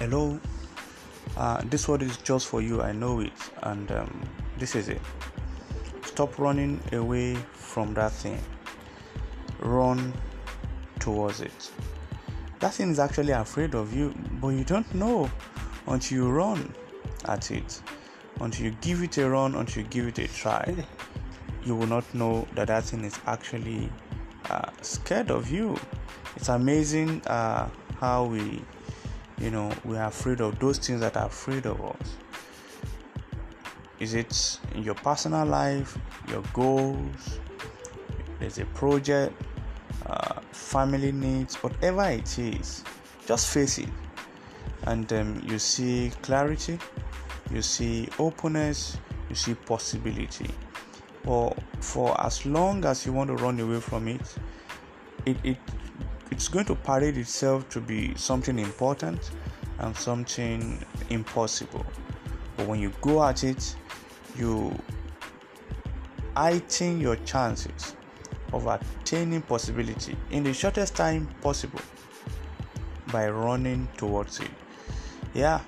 Hello, uh, this word is just for you. I know it, and um, this is it. Stop running away from that thing. Run towards it. That thing is actually afraid of you, but you don't know until you run at it. Until you give it a run, until you give it a try, you will not know that that thing is actually uh, scared of you. It's amazing uh, how we you know we are afraid of those things that are afraid of us. Is it in your personal life your goals there's a project uh, family needs whatever it is just face it. And um, you see clarity you see openness you see possibility. Or for as long as you want to run away from it it, it it's going to parade itself to be something important and something impossible. But when you go at it, you heighten your chances of attaining possibility in the shortest time possible by running towards it. Yeah,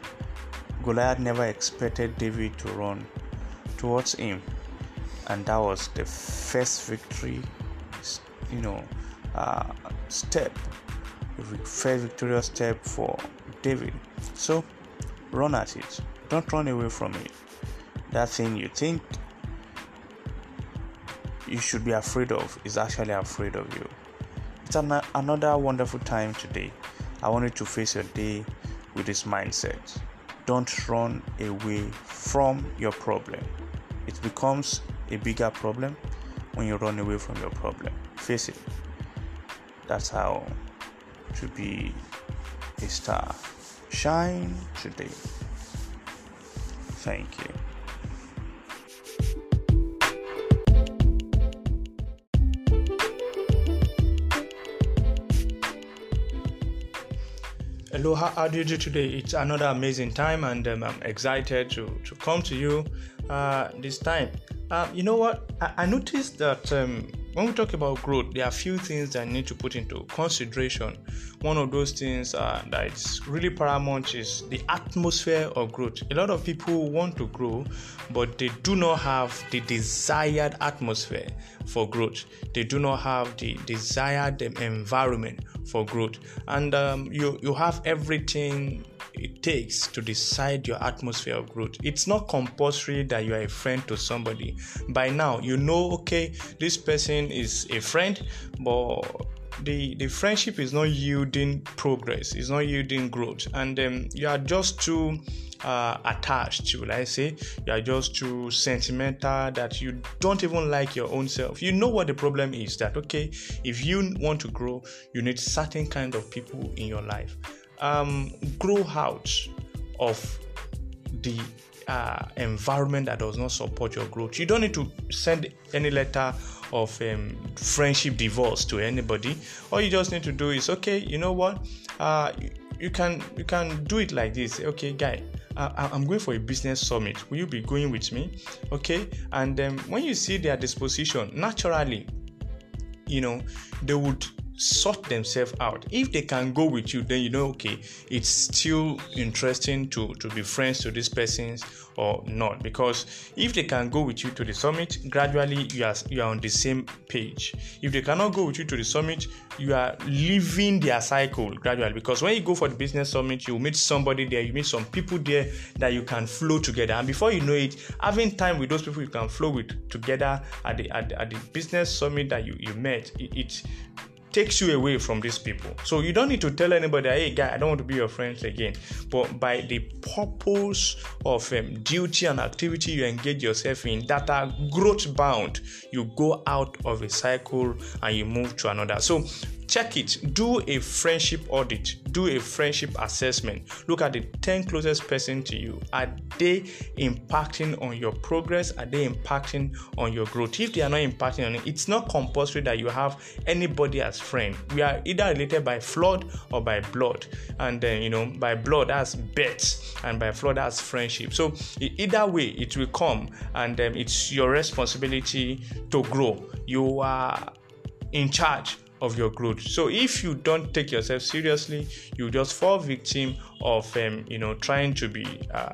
Goliath never expected David to run towards him, and that was the first victory, you know, uh, step, first victorious step for David. So run at it. Don't run away from it. That thing you think you should be afraid of is actually afraid of you. It's an- another wonderful time today. I want you to face your day with this mindset. Don't run away from your problem. It becomes a bigger problem when you run away from your problem. Face it. That's how to be a star. Shine today. Thank you. Hello, how, do you today? It's another amazing time, and um, I'm excited to, to come to you uh, this time. Uh, you know what? I, I noticed that um, when we talk about growth, there are a few things that need to put into consideration. One of those things uh, that is really paramount is the atmosphere of growth. A lot of people want to grow, but they do not have the desired atmosphere for growth. They do not have the desired environment for growth, and um, you you have everything it takes to decide your atmosphere of growth. It's not compulsory that you are a friend to somebody. By now, you know, okay, this person is a friend, but the the friendship is not yielding progress, it's not yielding growth, and um, you are just too uh, attached to, I say, you are just too sentimental that you don't even like your own self. You know what the problem is that okay, if you want to grow, you need certain kind of people in your life um, grow out of the uh, environment that does not support your growth. You don't need to send any letter of um, friendship divorce to anybody. All you just need to do is okay. You know what? Uh, you, can you can do it like this. Okay, guy. Uh, I'm going for a business summit. Will you be going with me? Okay, and um, when you see their disposition, naturally, you know, they would sort themselves out. If they can go with you then you know okay it's still interesting to to be friends to these persons or not. Because if they can go with you to the summit gradually you are you are on the same page. If they cannot go with you to the summit you are leaving their cycle gradually. Because when you go for the business summit you meet somebody there you meet some people there that you can flow together. And before you know it having time with those people you can flow with together at the at, the, at the business summit that you you met it, it takes you away from these people. So you don't need to tell anybody, hey, guy, I don't want to be your friends again. But by the purpose of um, duty and activity you engage yourself in that are growth bound, you go out of a cycle and you move to another. So check it. Do a friendship audit. Do a friendship assessment. Look at the 10 closest person to you. Are they impacting on your progress? Are they impacting on your growth? If they are not impacting on it it's not compulsory that you have anybody as friend. We are either related by flood or by blood. And then you know by blood that's birth. And by flood that's friendship. So either way it will come. And um, it's your responsibility to grow. You are in charge of your growth. So if you don't take yourself seriously, you just fall victim of um, you know trying to be uh,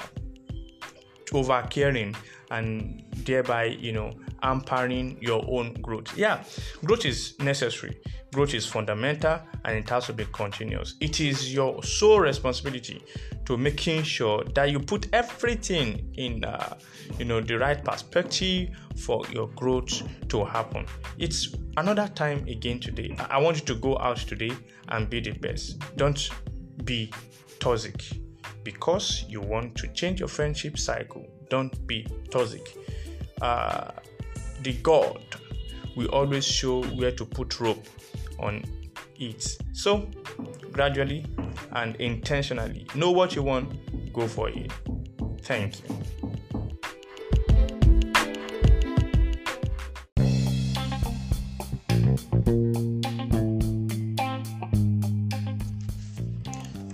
over caring and thereby you know hampering your own growth. Yeah, growth is necessary. Growth is fundamental and it has to be continuous. It is your sole responsibility to making sure that you put everything in uh, you know the right perspective for your growth to happen. It's another time again today. I want you to go out today and be the best. Don't be toxic because you want to change your friendship cycle. Don't be toxic. Uh, the God will always show where to put rope on it. So, gradually and intentionally, know what you want, go for it. Thank you.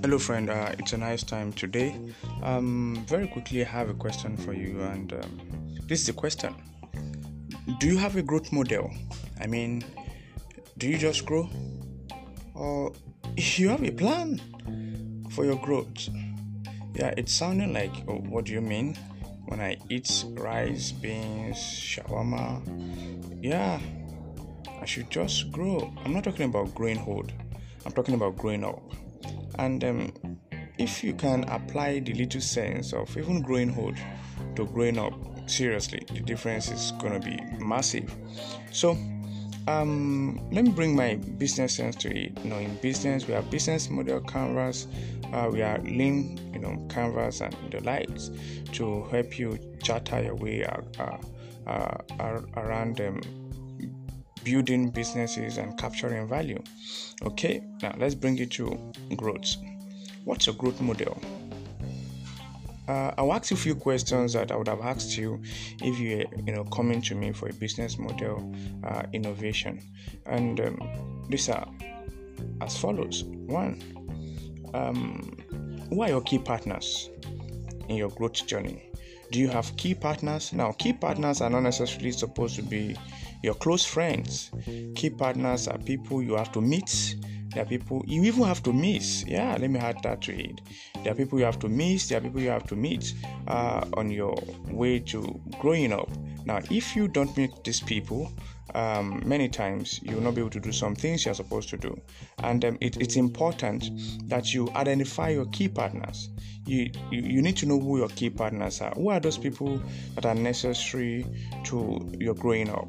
Hello, friend. Uh, it's a nice time today. Um, very quickly, I have a question for you, and um, this is the question Do you have a growth model? I mean, do you just grow, or you have a plan for your growth? Yeah, it's sounding like oh, what do you mean when I eat rice, beans, shawarma? Yeah, I should just grow. I'm not talking about growing old. I'm talking about growing up. And um, if you can apply the little sense of even growing old to growing up, seriously, the difference is going to be massive. So, um, let me bring my business sense to it. You know, in business, we have business model canvas, uh, we are lean, you know, canvas and the likes to help you charter your way uh, uh, around them. Um, building businesses and capturing value. Okay, now let's bring it to growth. What's your growth model? Uh, I'll ask you a few questions that I would have asked you if you you know coming to me for a business model uh, innovation, and um, these are as follows: one, um, who are your key partners in your growth journey? Do you have key partners? Now, key partners are not necessarily supposed to be your close friends. Key partners are people you have to meet. There are people you even have to miss. Yeah, let me add that to it. There are people you have to miss. There are people you have to meet uh, on your way to growing up. Now, if you don't meet these people, um, many times you will not be able to do some things you're supposed to do. And um, it, it's important that you identify your key partners. You, you, you need to know who your key partners are. Who are those people that are necessary to your growing up?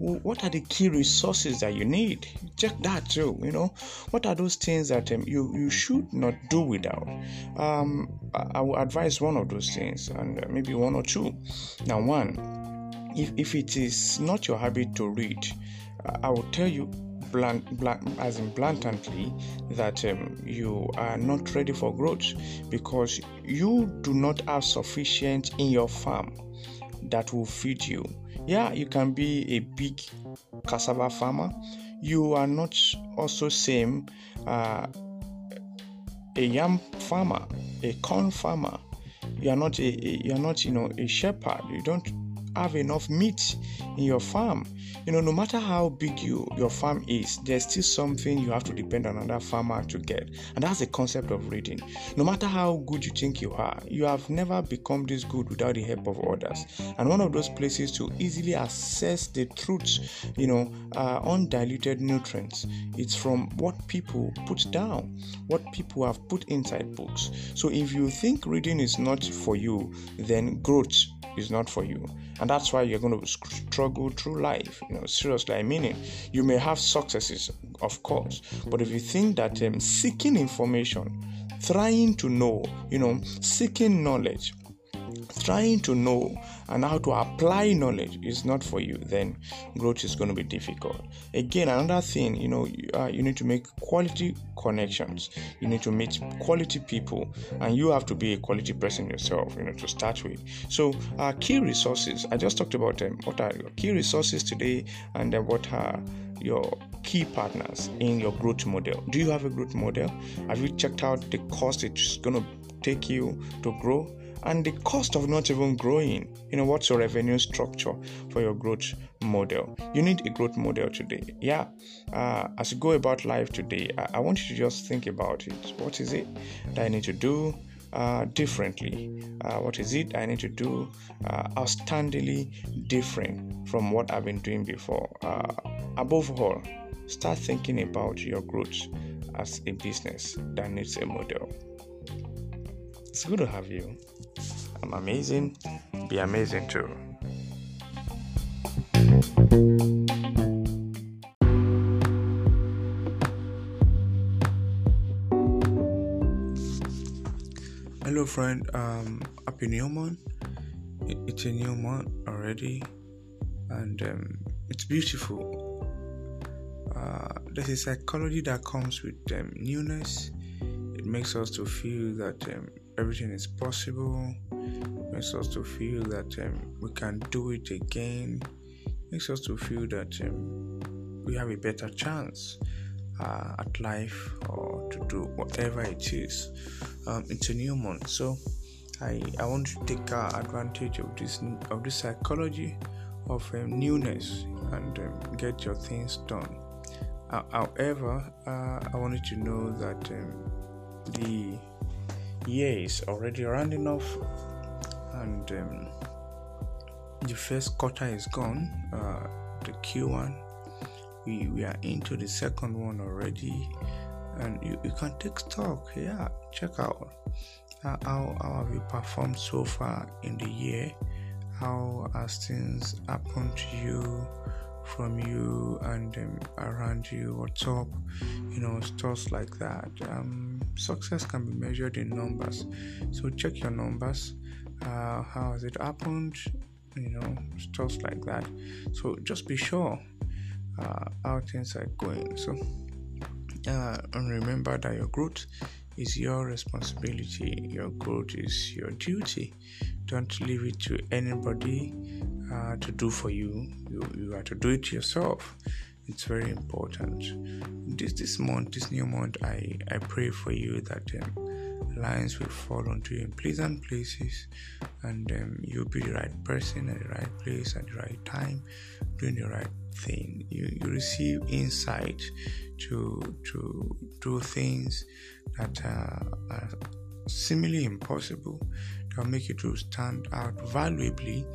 What are the key resources that you need? Check that too you know. What are those things that um, you you should not do without? Um, I, I will advise one of those things and uh, maybe one or two. Now one if, if it is not your habit to read i will tell you blunt, blunt as in blatantly that um, you are not ready for growth because you do not have sufficient in your farm that will feed you yeah, you can be a big cassava farmer. You are not also same uh, a yam farmer, a corn farmer. You are not a, a you are not you know a shepherd. You don't have enough meat in your farm. You know, no matter how big you your farm is, there's still something you have to depend on another farmer to get. And that's the concept of reading. No matter how good you think you are, you have never become this good without the help of others. And one of those places to easily assess the truth, you know, uh, undiluted nutrients, it's from what people put down, what people have put inside books. So if you think reading is not for you, then growth is not for you. And that's why you're going to struggle through life you know seriously. I mean it. You may have successes of course but if you think that um, seeking information trying to know you know seeking knowledge trying to know and how to apply knowledge is not for you, then growth is going to be difficult. Again, another thing, you know, you, uh, you need to make quality connections. You need to meet quality people, and you have to be a quality person yourself, you know, to start with. So, uh, key resources. I just talked about them. What are your key resources today, and then what are your key partners in your growth model? Do you have a growth model? Have you checked out the cost it's going to take you to grow? And the cost of not even growing. You know, what's your revenue structure for your growth model? You need a growth model today. Yeah, uh, as you go about life today, I, I want you to just think about it. What is it that I need to do? Uh, differently? Uh, what is it I need to do uh, outstandingly different from what I've been doing before? Uh, above all, start thinking about your growth as a business that needs a model. It's good to have you. I'm amazing. Be amazing too. Hello, friend. Um, happy new month. It's a new month already, and um, it's beautiful. Uh, there's a psychology that comes with um, newness. It makes us to feel that um, everything is possible. Makes us to feel that um, we can do it again. Makes us to feel that um, we have a better chance uh, at life or to do whatever it is. Um, it's a new month, so I I want to take uh, advantage of this of this psychology of um, newness and um, get your things done. Uh, however, uh, I wanted to know that um, the year is already running off, and um, the first quarter is gone. Uh, the Q1 we, we are into the second one already. And you, you can take stock yeah check out how, how, how have you performed so far in the year? How has things happened to you from you and um, around you what's up? You know stuff like that. Um, success can be measured in numbers so check your numbers uh, how has it happened you know stuff like that so just be sure uh, how things are going. So, uh, and remember that your growth is your responsibility, your growth is your duty. Don't leave it to anybody uh, to do for you. you. You have to do it yourself. It's very important. This this month, this new month, I, I pray for you that um, lines will fall onto you in pleasant places and um, you'll be the right person at the right place at the right time, doing the right thing. You, you receive insight to to do things that are, are seemingly impossible that will make you to stand out valuably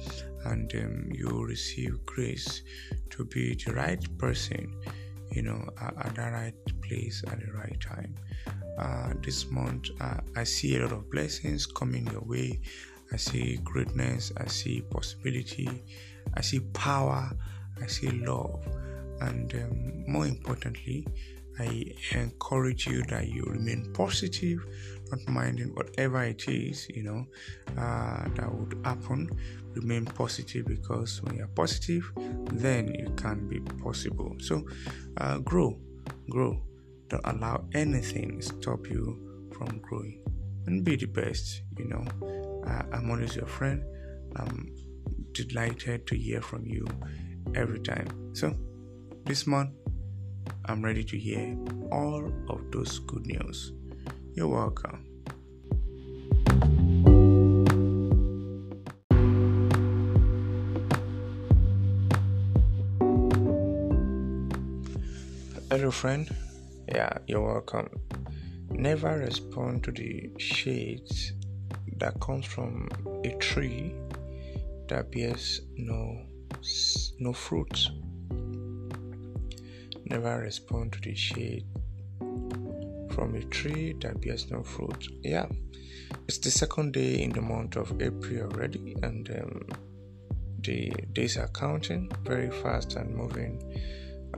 and um, you receive grace to be the right person you know at, at the right place at the right time. Uh, this month uh, i see a lot of blessings coming your way. I see greatness i see possibility i see power I see love, and um, more importantly, I encourage you that you remain positive, not minding whatever it is, you know, uh, that would happen. Remain positive because when you're positive, then you can be possible. So, uh, grow, grow. Don't allow anything stop you from growing, and be the best. You know, uh, I'm always your friend. I'm delighted to hear from you every time. So, this month, I'm ready to hear all of those good news. You're welcome. Hello, friend. Yeah, you're welcome. Never respond to the shades that comes from a tree that bears no no fruit. Never respond to the shade from a tree that bears no fruit. Yeah, it's the second day in the month of April already, and um, the days are counting very fast and moving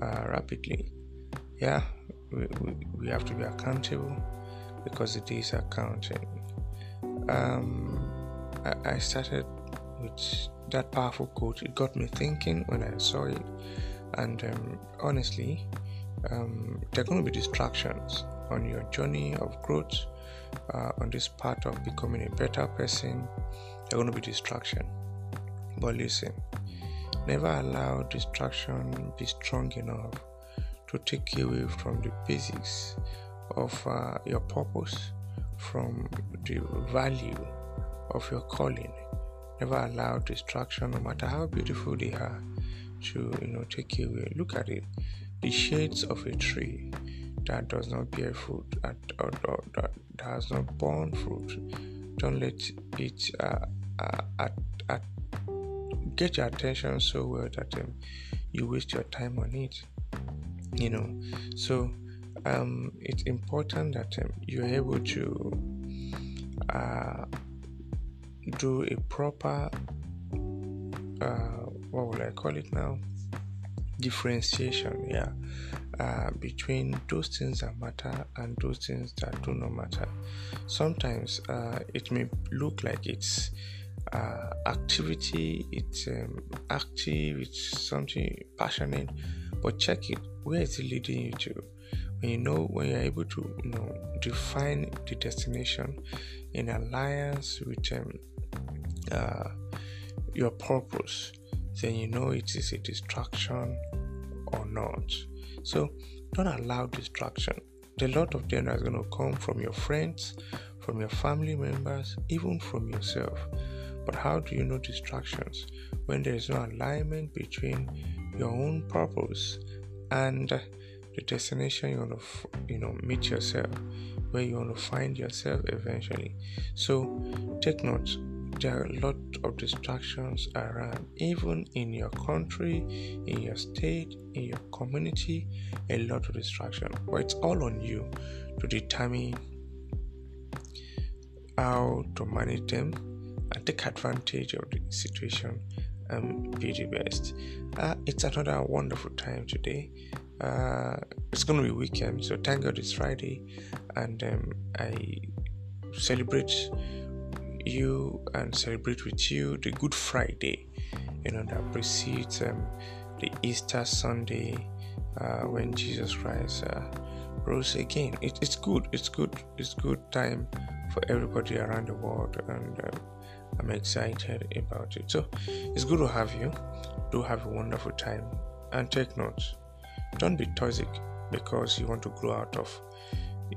uh, rapidly. Yeah, we, we, we have to be accountable because the days are counting. Um, I, I started with that powerful quote. It got me thinking when I saw it, and um, honestly, um, there are going to be distractions on your journey of growth, uh, on this part of becoming a better person. There are going to be distraction, but listen, never allow distraction be strong enough to take you away from the basics of uh, your purpose, from the value of your calling. Never allow distraction, no matter how beautiful they are, to you know take you away. Look at it. The shades of a tree that does not bear fruit, that, or, or, that has not borne fruit. Don't let it uh, uh, at, at, get your attention so well that um, you waste your time on it. You know, so um, it's important that um, you're able to uh, do a proper, uh, what will I call it now? Differentiation, yeah, uh, between those things that matter and those things that do not matter. Sometimes uh, it may look like it's uh, activity, it's um, active, it's something passionate, but check it. Where is it leading you to? When you know, when you're able to, you know, define the destination in alliance with um, uh, your purpose, then you know it is a distraction or not. So don't allow distraction. A lot of them are going to come from your friends, from your family members, even from yourself. But how do you know distractions when there is no alignment between your own purpose and the destination you want to, you know, meet yourself, where you want to find yourself eventually? So take note there are a lot of distractions around, even in your country, in your state, in your community, a lot of distraction. But it's all on you to determine how to manage them and take advantage of the situation and be best. Uh, it's another wonderful time today. Uh, it's to be weekend, so thank God it's Friday, and um, I celebrate you and celebrate with you the Good Friday, you know, that precedes um, the Easter Sunday uh, when Jesus Christ uh, rose again. It, it's good. It's good. It's good time for everybody around the world, and um, I'm excited about it. So it's good to have you. Do have a wonderful time, and take notes. Don't be toxic because you want to grow out of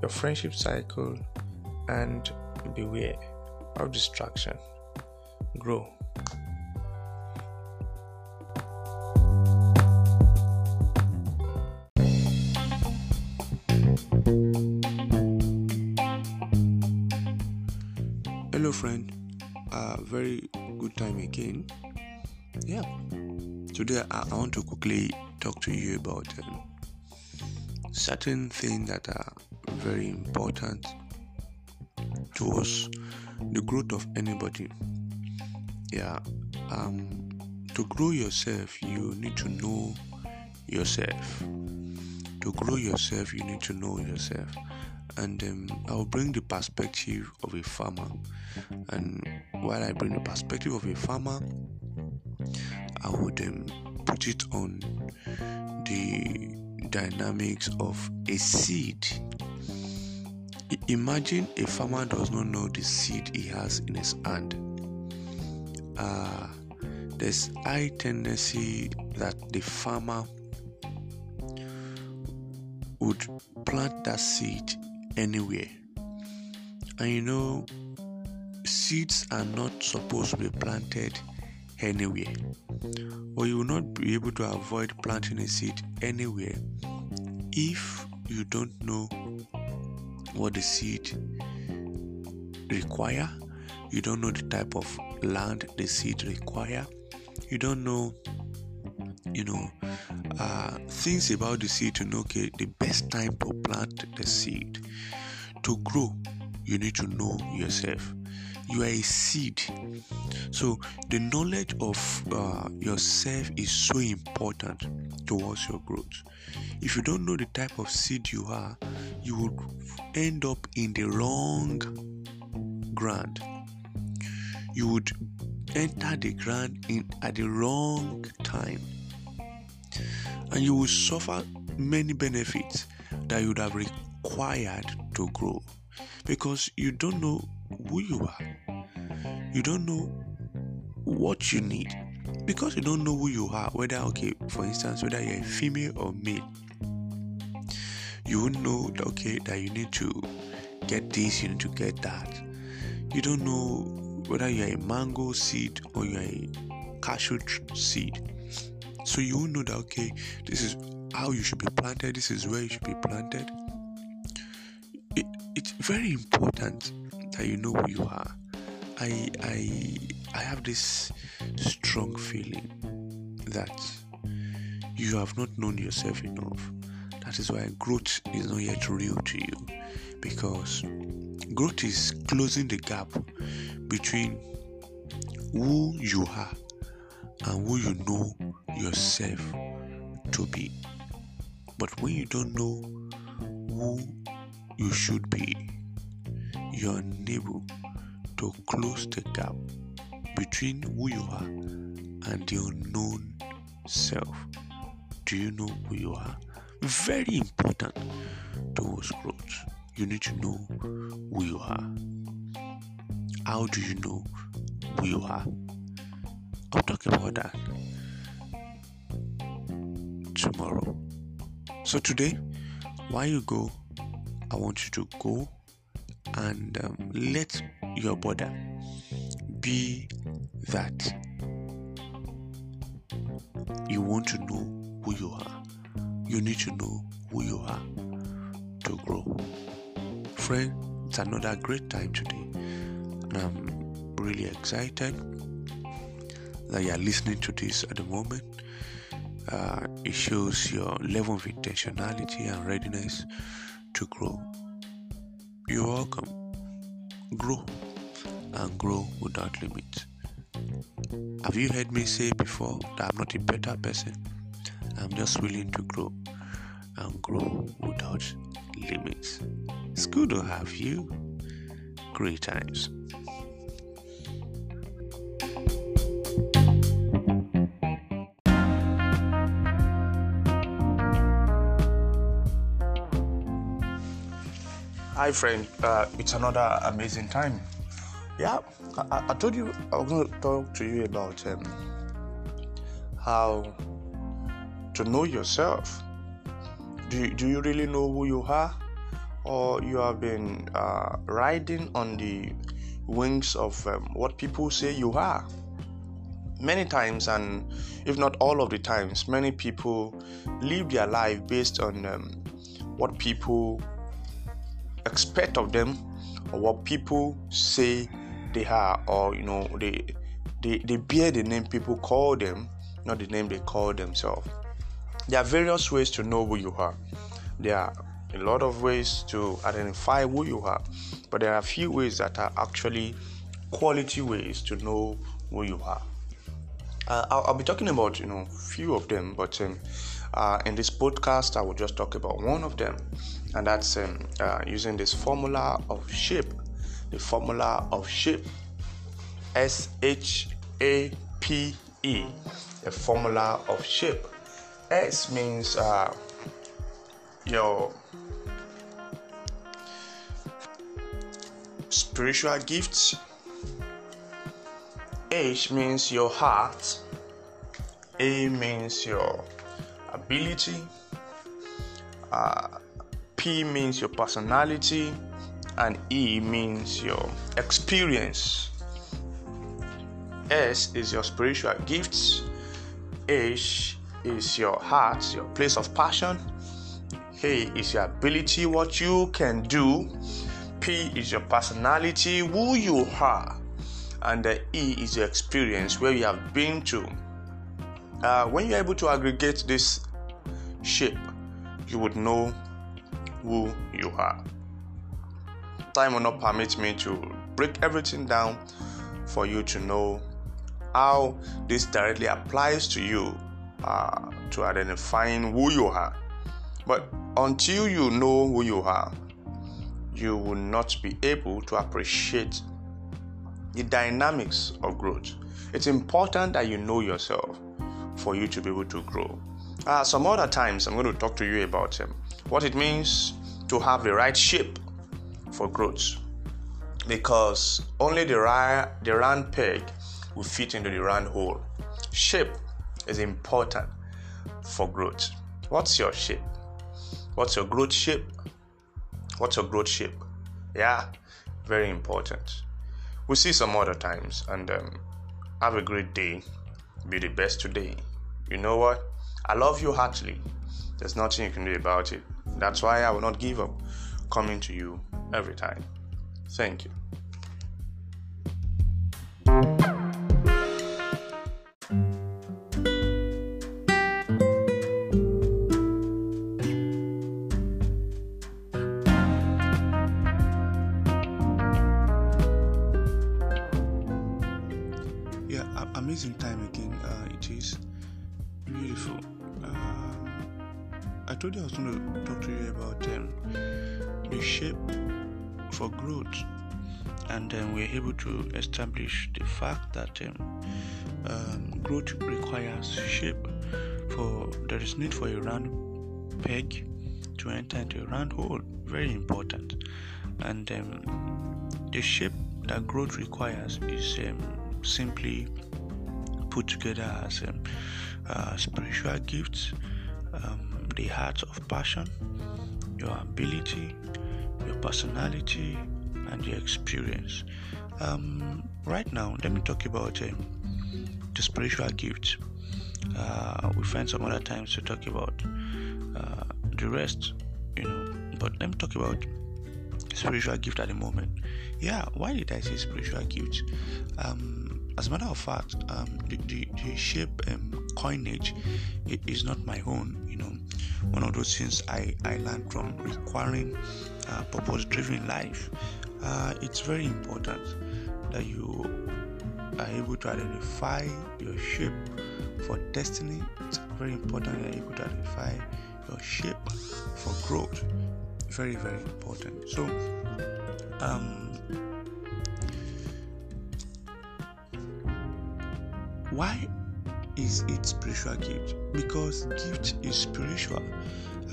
your friendship cycle, and beware of distraction. Grow. Hello, friend. Uh, very good time again. Yeah. Today, I, I want to quickly talk to you about um, certain things that are very important to us the growth of anybody. Yeah. Um, to grow yourself, you need to know yourself. To grow yourself, you need to know yourself. And um, I'll bring the perspective of a farmer. And while I bring the perspective of a farmer, I would um, put it on the dynamics of a seed Imagine a farmer does not know the seed he has in his hand. Uh, there's high tendency that the farmer would plant that seed anywhere. And you know, seeds are not supposed to be planted anywhere. Or you will not be able to avoid planting a seed anywhere if you don't know what the seed require you don't know the type of land the seed require you don't know you know uh, things about the seed to know okay the best time to plant the seed. To grow you need to know yourself. You are a seed. So the knowledge of uh, yourself is so important towards your growth. If you don't know the type of seed you are you would end up in the wrong ground. You would enter the ground in at the wrong time and you will suffer many benefits that you would have required to grow. Because you don't know who you are. You don't know what you need. Because you don't know who you are whether okay for instance whether you're a female or male you won't know that, okay that you need to get this you need to get that. You don't know whether you're a mango seed or you're a cashew seed. So you know that okay, this is how you should be planted, this is where you should be planted. It, it's very important that you know who you are. I I I have this strong feeling that you have not known yourself enough. That is why growth is not yet real to you because growth is closing the gap between who you are and who you know yourself to be. But when you don't know who you should be, you're unable to close the gap between who you are and the unknown self. Do you know who you are? Very important towards growth. You need to know who you are. How do you know who you are? I'll talk about that tomorrow. So, today, while you go, I want you to go and um, let your body be that you want to know who you are. You need to know who you are to grow. Friend, it's another great time today, and I'm really excited that you are listening to this at the moment. Uh, it shows your level of intentionality and readiness to grow. You're welcome. Grow and grow without limit. Have you heard me say before that I'm not a better person? I'm just willing to grow and grow without limits. It's good to have you. Great times. Hi, friend. Uh, it's another amazing time. Yeah, I, I, told you I was going to talk to you about um, how to know yourself. Do you, do you really know who you are? Or you have been uh, riding on the wings of um, what people say you are? Many times, and if not all of the times, many people live their life based on um, what people expect of them or what people say they are or you know they they, they bear the name people call them not the name they call themselves. There are various ways to know who you are. There are a lot of ways to identify who you are but there are a few ways that are actually quality ways to know who you are. Uh, I'll, I'll, be talking about you know few of them but um, uh, in this podcast i will just talk about one of them and that's um, uh, using this formula of shape. The formula of shape S H A P E. The formula of shape. S means uh, your spiritual gifts. H means your heart. A means your ability. Uh, P means your personality, and E means your experience. S is your spiritual gifts. H is your heart, your place of passion. A is your ability, what you can do. P is your personality, who you are. And the E is your experience, where you have been to. Uh, when you're able to aggregate this shape, you would know who you are. Time will not permit me to break everything down for you to know how this directly applies to you uh, to identifying who you are. But until you know who you are, you will not be able to appreciate the dynamics of growth. It's important that you know yourself for you to be able to grow. Uh, some other times, I'm going to talk to you about um, what it means to have the right shape for growth because only the, right, the round peg will fit into the round hole. Shape is important for growth. What's your shape? What's your growth shape? What's your growth shape? Yeah, very important. We'll see some other times and um, have a great day. Be the best today. You know what? I love you heartily. There's nothing you can do about it. That's why I will not give up coming to you every time. Thank you. Establish the fact that um, um, growth requires shape. For there is need for a round peg to enter into a round hole. Very important, and um, the shape that growth requires is simply put together as um, uh, spiritual gifts, um, the heart of passion, your ability, your personality, and your experience. Um, right now, let me talk about um, the spiritual gifts. Uh, we find some other times to talk about uh, the rest, you know. But let me talk about spiritual gift at the moment. Yeah, why did I say spiritual gift? Um, as a matter of fact, um, the, the, the, shape um, coinage is not my own. You know, one of those things I, I learned from requiring uh, purpose-driven life. Uh, it's very important that you are able to identify your shape for destiny. It's very important that able to identify your shape for growth. Very, very important. So, um, Why is it spiritual gift? Because gift is spiritual.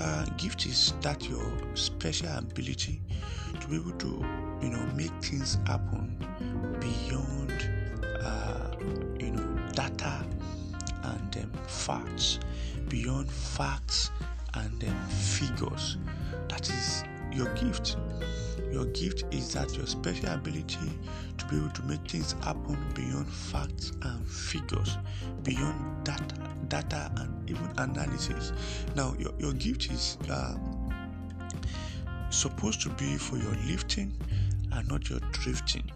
Uh, gift is that your special ability to be able to, you know, make things happen beyond, uh, you know, data and um, facts, beyond facts and um, figures. That is your gift. Your gift is that your special ability to be able to make things happen beyond facts and figures, beyond data, data and even analysis. Now, your, your gift is uh, supposed to be for your lifting and not your drifting.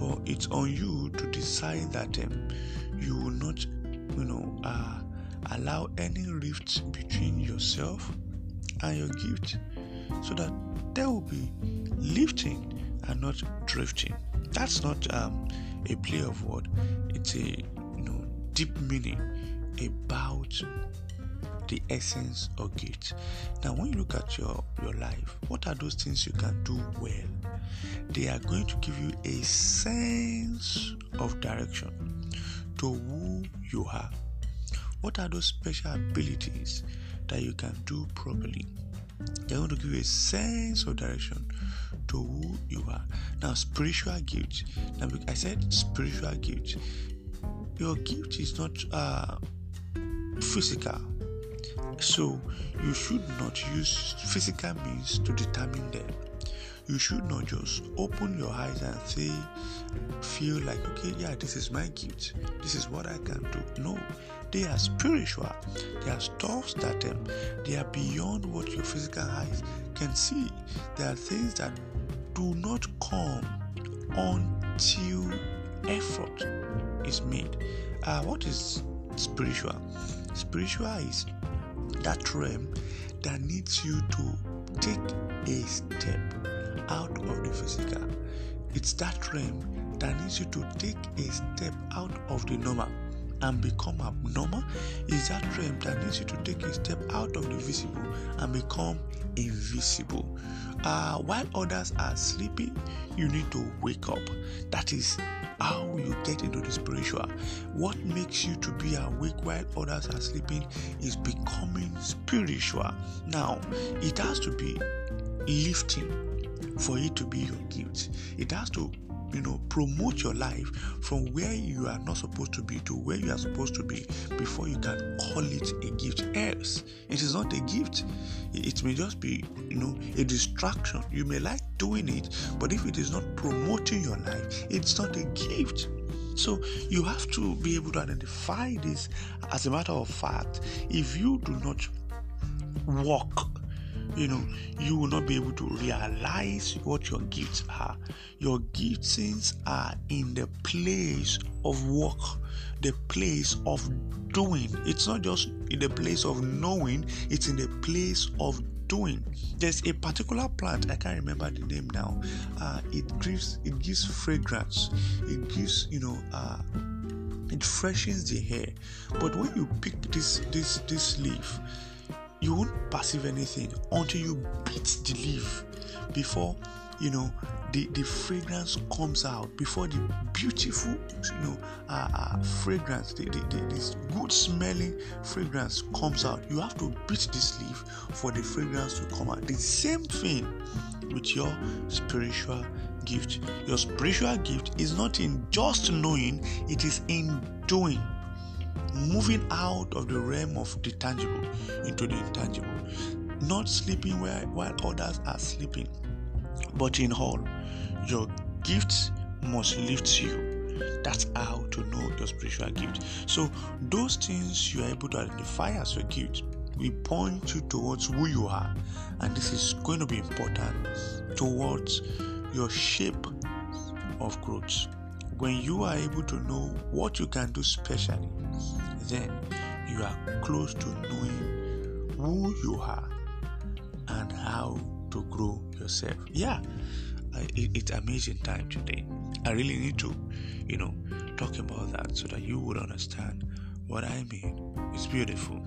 But it's on you to decide that um, you will not, you know, uh, allow any rift between yourself and your gift so that there will be lifting and not drifting. That's not um, a play of word. It's a you know deep meaning about the essence of gift. Now, when you look at your your life, what are those things you can do well? They are going to give you a sense of direction to who you are. What are those special abilities that you can do properly? They're going to give you a sense of direction to who you are. Now, spiritual gift. Now, I said spiritual gift. Your gift is not uh, physical, so you should not use physical means to determine them you should not just open your eyes and say, feel like, okay, yeah, this is my gift, this is what I can do. No, they are spiritual. They are stuffs that um, they are beyond what your physical eyes can see. There are things that do not come until effort is made. Uh, what is spiritual? Spiritual is that realm that needs you to take a step out of the physical. It's that realm that needs you to take a step out of the normal and become abnormal. Is that realm that needs you to take a step out of the visible and become invisible. Uh, while others are sleeping, you need to wake up. That is how you get into the spiritual. What makes you to be awake while others are sleeping is becoming spiritual. Now, it has to be lifting for it to be your gift. It has to you know promote your life from where you are not supposed to be to where you are supposed to be before you can call it a gift. Else it is not a gift. It may just be you know a distraction. You may like doing it but if it is not promoting your life it's not a gift. So you have to be able to identify this as a matter of fact. If you do not walk you know you will not be able to realize what your gifts are. Your giftings are in the place of work the place of doing. It's not just in the place of knowing it's in the place of doing. There's a particular plant i can't remember the name now uh, it gives it gives fragrance. It gives you know uh, it freshens the hair. But when you pick this this this leaf you won't perceive anything until you beat the leaf before you know the the fragrance comes out before the beautiful you know uh, uh, fragrance the, the, the, this good smelling fragrance comes out. You have to beat this leaf for the fragrance to come out. The same thing with your spiritual gift. Your spiritual gift is not in just knowing it is in doing moving out of the realm of the tangible into the intangible, not sleeping while, while others are sleeping, but in all, your gifts must lift you. That's how to know your spiritual gift. So, those things you are able to identify as your gift will point you towards who you are, and this is going to be important towards your shape of growth. When you are able to know what you can do specially, then you are close to knowing who you are and how to grow yourself. Yeah, it, it's amazing time today. I really need to, you know, talk about that so that you would understand what I mean. It's beautiful.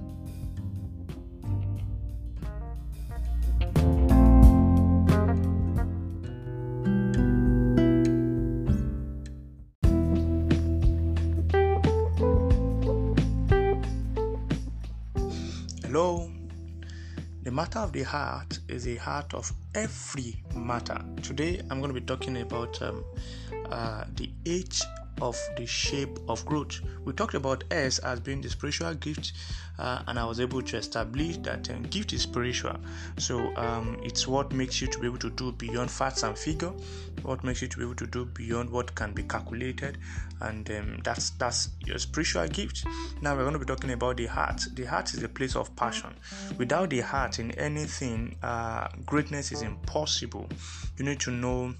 The heart is the heart of every matter. Today, I'm going to be talking about um, uh, the H of the shape of growth. We talked about S as being the spiritual gift, uh, and I was able to establish that um, gift is spiritual. So um, it's what makes you to be able to do beyond facts and figure, what makes you to be able to do beyond what can be calculated, and um, that's that's your spiritual gift. Now we're going to be talking about the heart. The heart is the place of passion. Without the heart in anything, uh, greatness is impossible. You need to know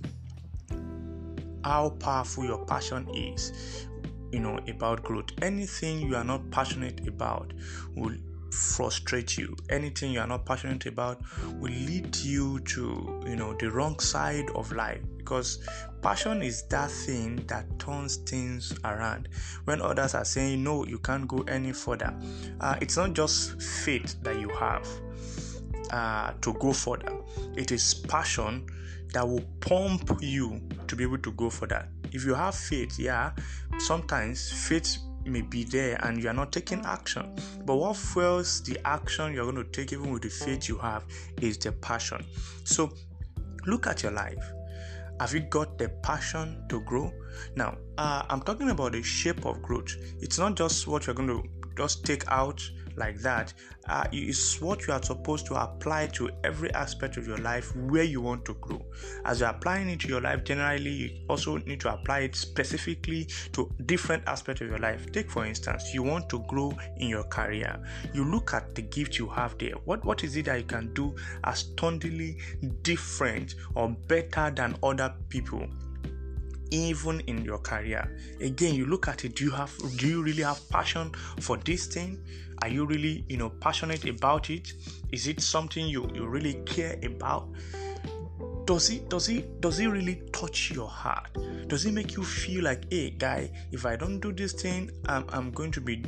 how powerful your passion is you know about growth. Anything you are not passionate about will frustrate you. Anything you are not passionate about will lead you to you know the wrong side of life because passion is that thing that turns things around. When others are saying no you can't go any further uh, it's not just faith that you have uh, to go further. It is passion that will pump you to be able to go for that. If you have faith, yeah, sometimes faith may be there and you are not taking action. But what fuels the action you're going to take, even with the faith you have, is the passion. So look at your life. Have you got the passion to grow? Now, uh, I'm talking about the shape of growth. It's not just what you're going to just take out like that uh, is what you are supposed to apply to every aspect of your life where you want to grow. As you're applying it to your life, generally, you also need to apply it specifically to different aspects of your life. Take, for instance, you want to grow in your career. You look at the gift you have there. What, what is it that you can do astonishingly different or better than other people? even in your career again you look at it do you have do you really have passion for this thing are you really you know passionate about it? Is it something you you really care about? Does it does it does it really touch your heart? Does it make you feel like hey guy if i don't do this thing i'm, I'm going to be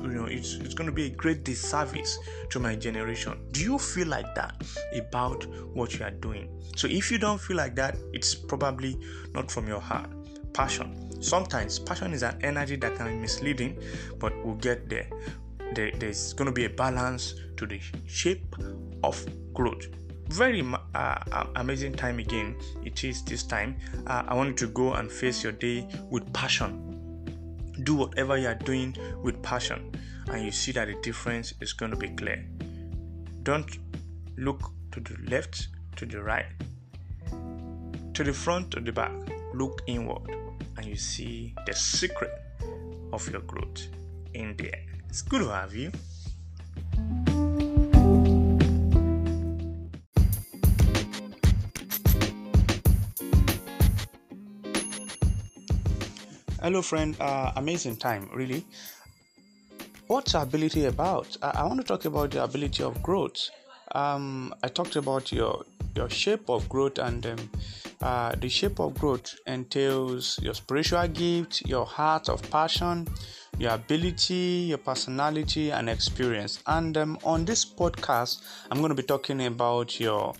you know it's it's going to be a great disservice to my generation. Do you feel like that about what you are doing? So if you don't feel like that it's probably not from your heart. Passion. Sometimes passion is an energy that can be misleading but we'll get there, there there's going to be a balance to the shape of growth very uh, amazing time again. It is this time. Uh, I want you to go and face your day with passion. Do whatever you are doing with passion, and you see that the difference is going to be clear. Don't look to the left, to the right, to the front, to the back. Look inward, and you see the secret of your growth in there. It's good to have you. Hello, friend. Uh, amazing time, really. What's ability about? I, I, want to talk about the ability of growth. Um, I talked about your your shape of growth, and um, uh, the shape of growth entails your spiritual gift, your heart of passion, your ability, your personality, and experience. And um, on this podcast, I'm going to be talking about your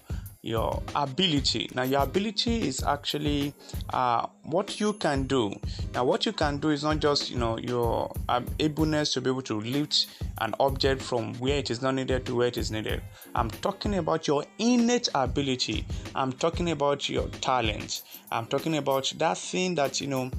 your ability. Now, your ability is actually uh, what you can do. Now, what you can do is not just you know your um, ableness to be able to lift an object from where it is not needed to where it is needed. I'm talking about your innate ability. I'm talking about your talent. I'm talking about that thing that you know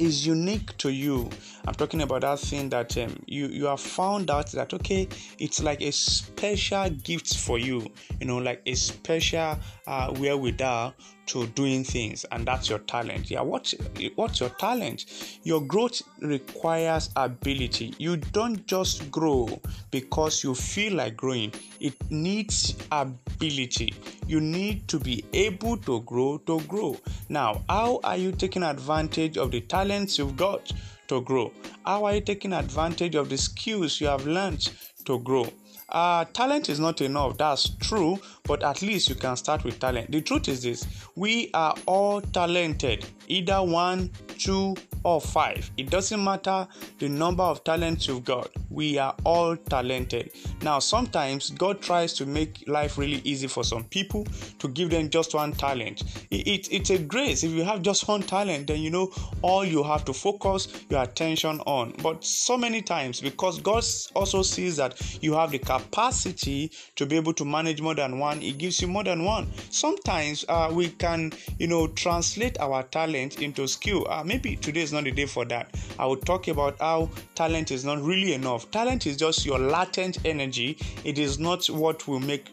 is unique to you. I'm talking about that thing that um, you you have found out that okay, it's like a special gift for you. You know, like a special uh, wherewithal to doing things, and that's your talent. Yeah, what's what's your talent? Your growth requires ability. You don't just grow because you feel like growing. It needs ability. You need to be able to grow to grow. Now, how are you taking advantage of the talents you've got to grow? How are you taking advantage of the skills you have learned to grow? Uh, talent is not enough, that's true, but at least you can start with talent. The truth is this we are all talented, either one, two, or five. It doesn't matter the number of talents you've got, we are all talented. Now, sometimes God tries to make life really easy for some people to give them just one talent. It, it, it's a grace. If you have just one talent, then you know all you have to focus your attention on. But so many times, because God also sees that you have the capacity to be able to manage more than one, He gives you more than one. Sometimes uh, we can, you know, translate our talent into skill. Uh, maybe today is not the day for that. I will talk about how talent is not really enough. Talent is just your latent energy, it is not what will make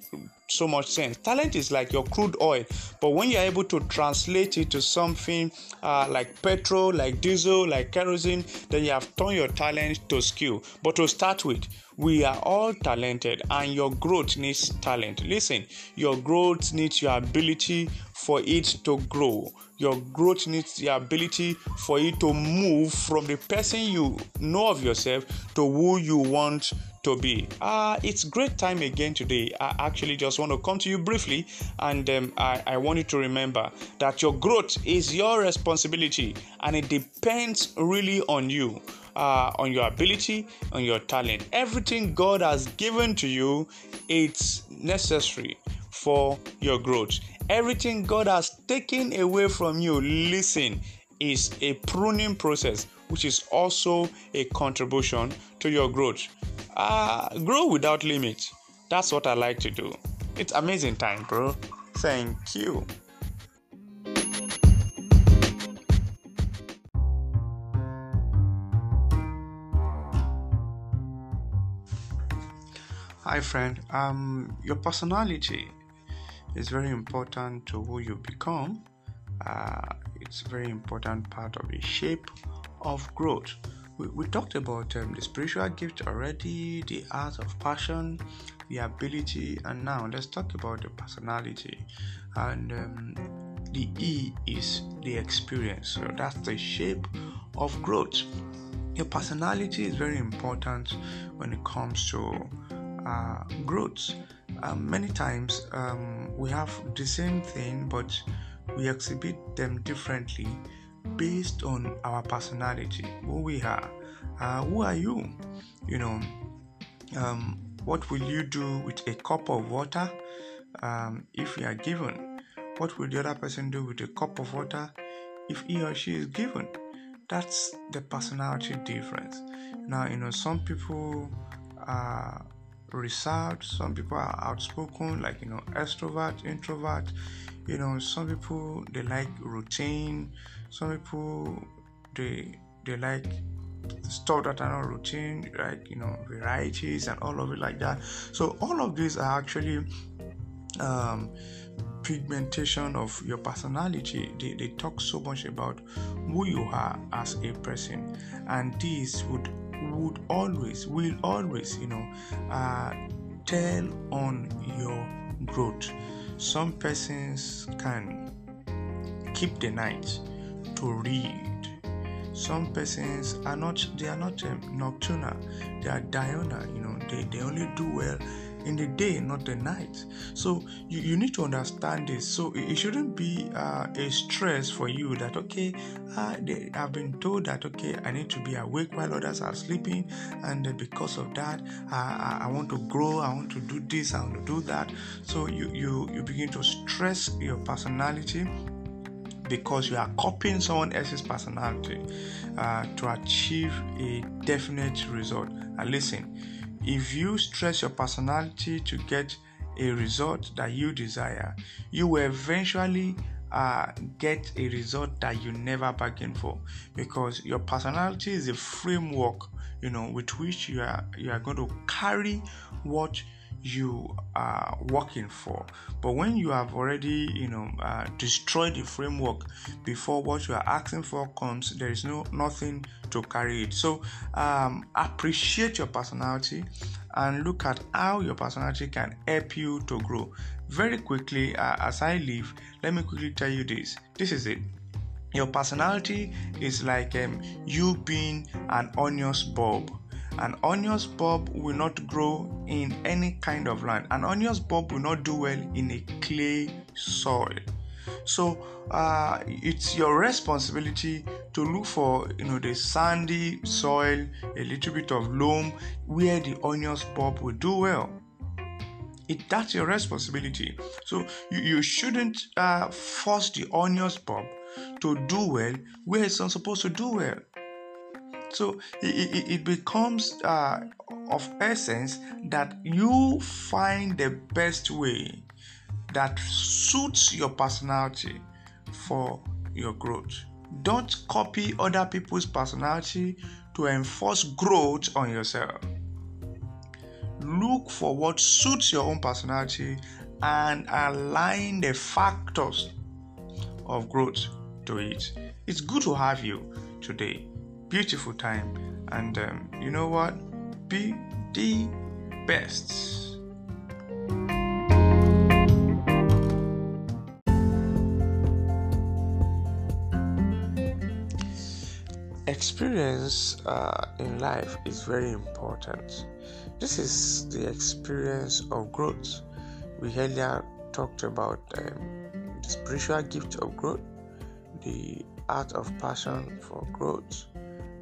so much sense. Talent is like your crude oil, but when you're able to translate it to something uh, like petrol, like diesel, like kerosene, then you have turned your talent to skill. But to start with, we are all talented, and your growth needs talent. Listen, your growth needs your ability for it to grow. Your growth needs the ability for it to move from the person you know of yourself to who you want to be. Uh, it's great time again today. I actually just want to come to you briefly and um, I, I want you to remember that your growth is your responsibility and it depends really on you. Uh, on your ability, on your talent. Everything God has given to you, it's necessary for your growth. Everything God has taken away from you, listen, is a pruning process, which is also a contribution to your growth. Uh, grow without limit. That's what I like to do. It's amazing time, bro. Thank you. Hi, friend. Um, your personality is very important to who you become. Uh, it's a very important part of the shape of growth we, we talked about um, the spiritual gift already, the art of passion, the ability, and now let's talk about the personality. And um, the E is the experience. So that's the shape of growth. Your personality is very important when it comes to uh, growth. Um, many times um, we have the same thing, but we exhibit them differently based on our personality, who we are. Uh, who are you? You know, um, what will you do with a cup of water um, if you are given? What will the other person do with a cup of water if he or she is given? That's the personality difference. Now, you know, some people uh, reserved. Some people are outspoken like you know extrovert introvert. You know some people they like routine. Some people they they like stuff that are not routine like you know varieties and all of it like that. So all of these are actually um pigmentation of your personality. They, they talk so much about who you are as a person. And this would would always will always you know uh, tell on your growth. Some persons can keep the night to read. Some persons are not they are not um, nocturnal. They are diurnal you know they, they only do well in the day, not the night. So you, you need to understand this. So it, shouldn't be uh, a stress for you that okay, uh, they have been told that okay, I need to be awake while others are sleeping, and because of that, I, I want to grow, I want to do this, I want to do that. So you you you begin to stress your personality because you are copying someone else's personality uh, to achieve a definite result. And listen, if you stress your personality to get a result that you desire, you will eventually uh, get a result that you never bargained for because your personality is a framework you know with which you are you are going to carry what you are working for. But when you have already you know uh, destroyed the framework before what you are asking for comes there is no nothing to carry it. So um, appreciate your personality and look at how your personality can help you to grow. Very quickly uh, as i leave let me quickly tell you this. This is it. Your personality is like um, you being an onions bulb an onions bulb will not grow in any kind of land. An onions bulb will not do well in a clay soil. So uh, it's your responsibility to look for you know the sandy soil, a little bit of loam where the onions bulb will do well. It, that's your responsibility. So you, you shouldn't uh, force the onions bulb to do well where it's not supposed to do well. So it, it becomes uh, of essence that you find the best way that suits your personality for your growth. Don't copy other people's personality to enforce growth on yourself. Look for what suits your own personality and align the factors of growth to it. It's good to have you today beautiful time. And um, you know what? Be the best. Experience uh, in life is very important. This is the experience of growth. We earlier talked about um, the spiritual gift of growth, the art of passion for growth,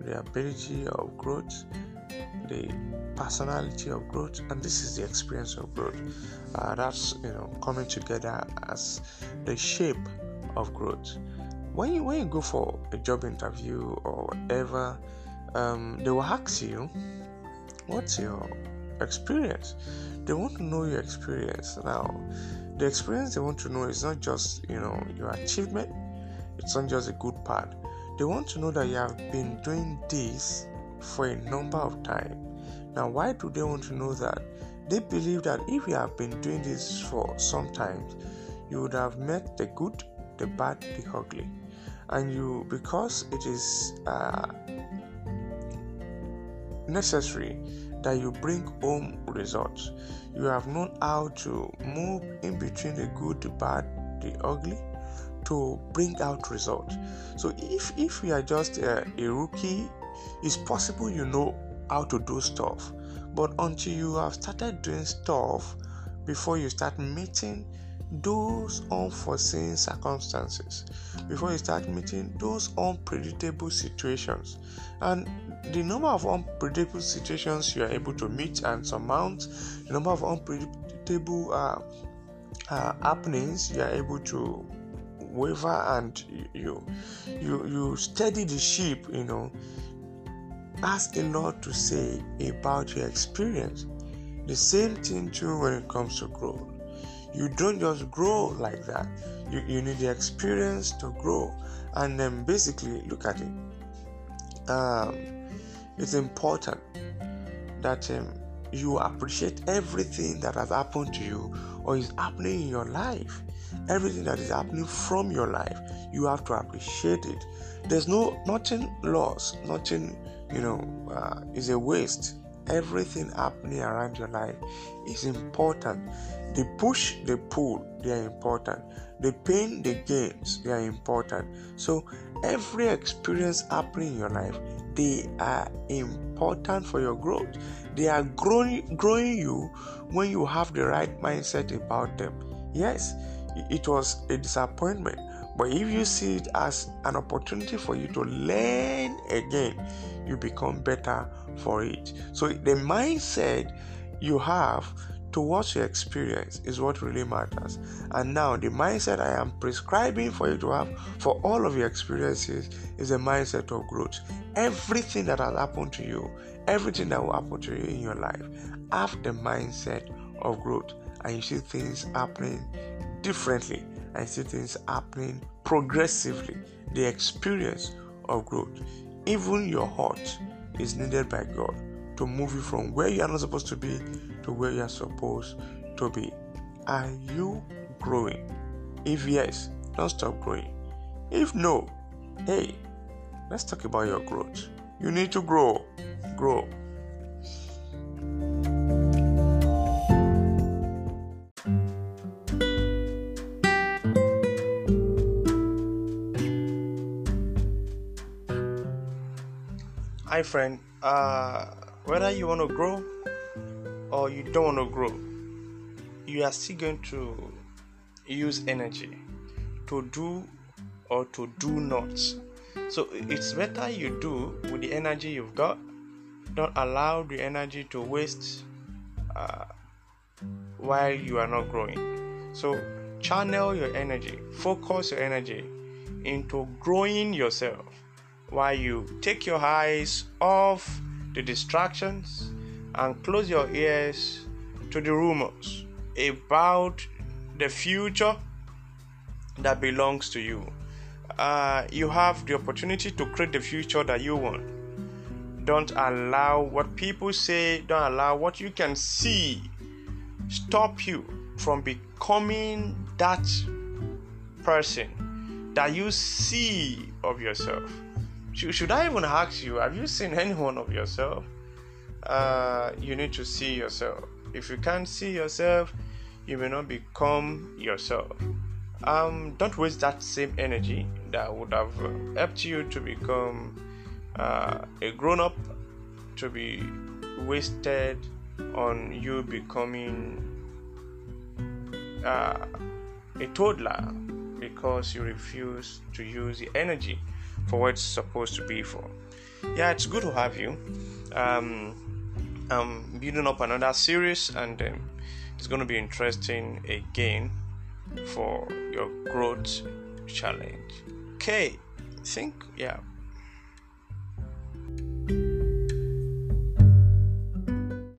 the ability of growth, the personality of growth, and this is the experience of growth. Uh, that's you know coming together as the shape of growth. When you when you go for a job interview or whatever, um, they will ask you, "What's your experience?" They want to know your experience. Now, the experience they want to know is not just you know your achievement. It's not just a good part they want to know that you have been doing this for a number of time. Now, why do they want to know that? They believe that if you have been doing this for some time, you would have met the good, the bad, the ugly, and you because it is uh, necessary that you bring home results. You have known how to move in between the good, the bad, the ugly, to bring out results. So if if you are just a, a rookie, it's possible you know how to do stuff, but until you have started doing stuff before you start meeting those unforeseen circumstances, before you start meeting those unpredictable situations, and the number of unpredictable situations you are able to meet and surmount, the number of unpredictable uh, uh, happenings you are able to waver and you you you steady the ship you know ask a lot to say about your experience The same thing too when it comes to growth. You don't just grow like that. You, you need the experience to grow. And then basically look at it. Um, it's important that um, you appreciate everything that has happened to you or is happening in your life. Everything that is happening from your life, you have to appreciate it. There's no nothing lost, nothing you know uh, is a waste. Everything happening around your life is important. The push, the pull, they are important. The pain, the gains, they are important. So every experience happening in your life, they are important for your growth. They are growing growing you when you have the right mindset about them. Yes, it was a disappointment, but if you see it as an opportunity for you to learn again, you become better for it. So the mindset you have towards your experience is what really matters. And now, the mindset I am prescribing for you to have for all of your experiences is a mindset of growth. Everything that has happened to you, everything that will happen to you in your life, have the mindset of growth, and you see things happening differently, and see things happening progressively. The experience of growth, even your heart, is needed by God to move you from where you are not supposed to be to where you are supposed to be. Are you growing? If yes, don't stop growing. If no, hey, let's talk about your growth. You need to grow. Grow. Hi, friend. Uh, whether you want to grow or you don't want to grow, you are still going to use energy to do or to do not. So it's better you do with the energy you've got. Don't allow the energy to waste uh, while you are not growing. So channel your energy, focus your energy into growing yourself while you take your eyes off the distractions and close your ears to the rumors about the future that belongs to you. Uh, you have the opportunity to create the future that you want. Don't allow what people say, don't allow what you can see stop you from becoming that person that you see of yourself. Should I even ask you, have you seen anyone of yourself? Uh, you need to see yourself. If you can't see yourself, you may not become yourself. Um, don't waste that same energy that would have helped you to become uh, a grown up to be wasted on you becoming uh, a toddler because you refuse to use the energy for what it's supposed to be for. Yeah, it's good to have you. Um, I'm building up another series, and um, it's going to be interesting again for your growth challenge. Okay, I think yeah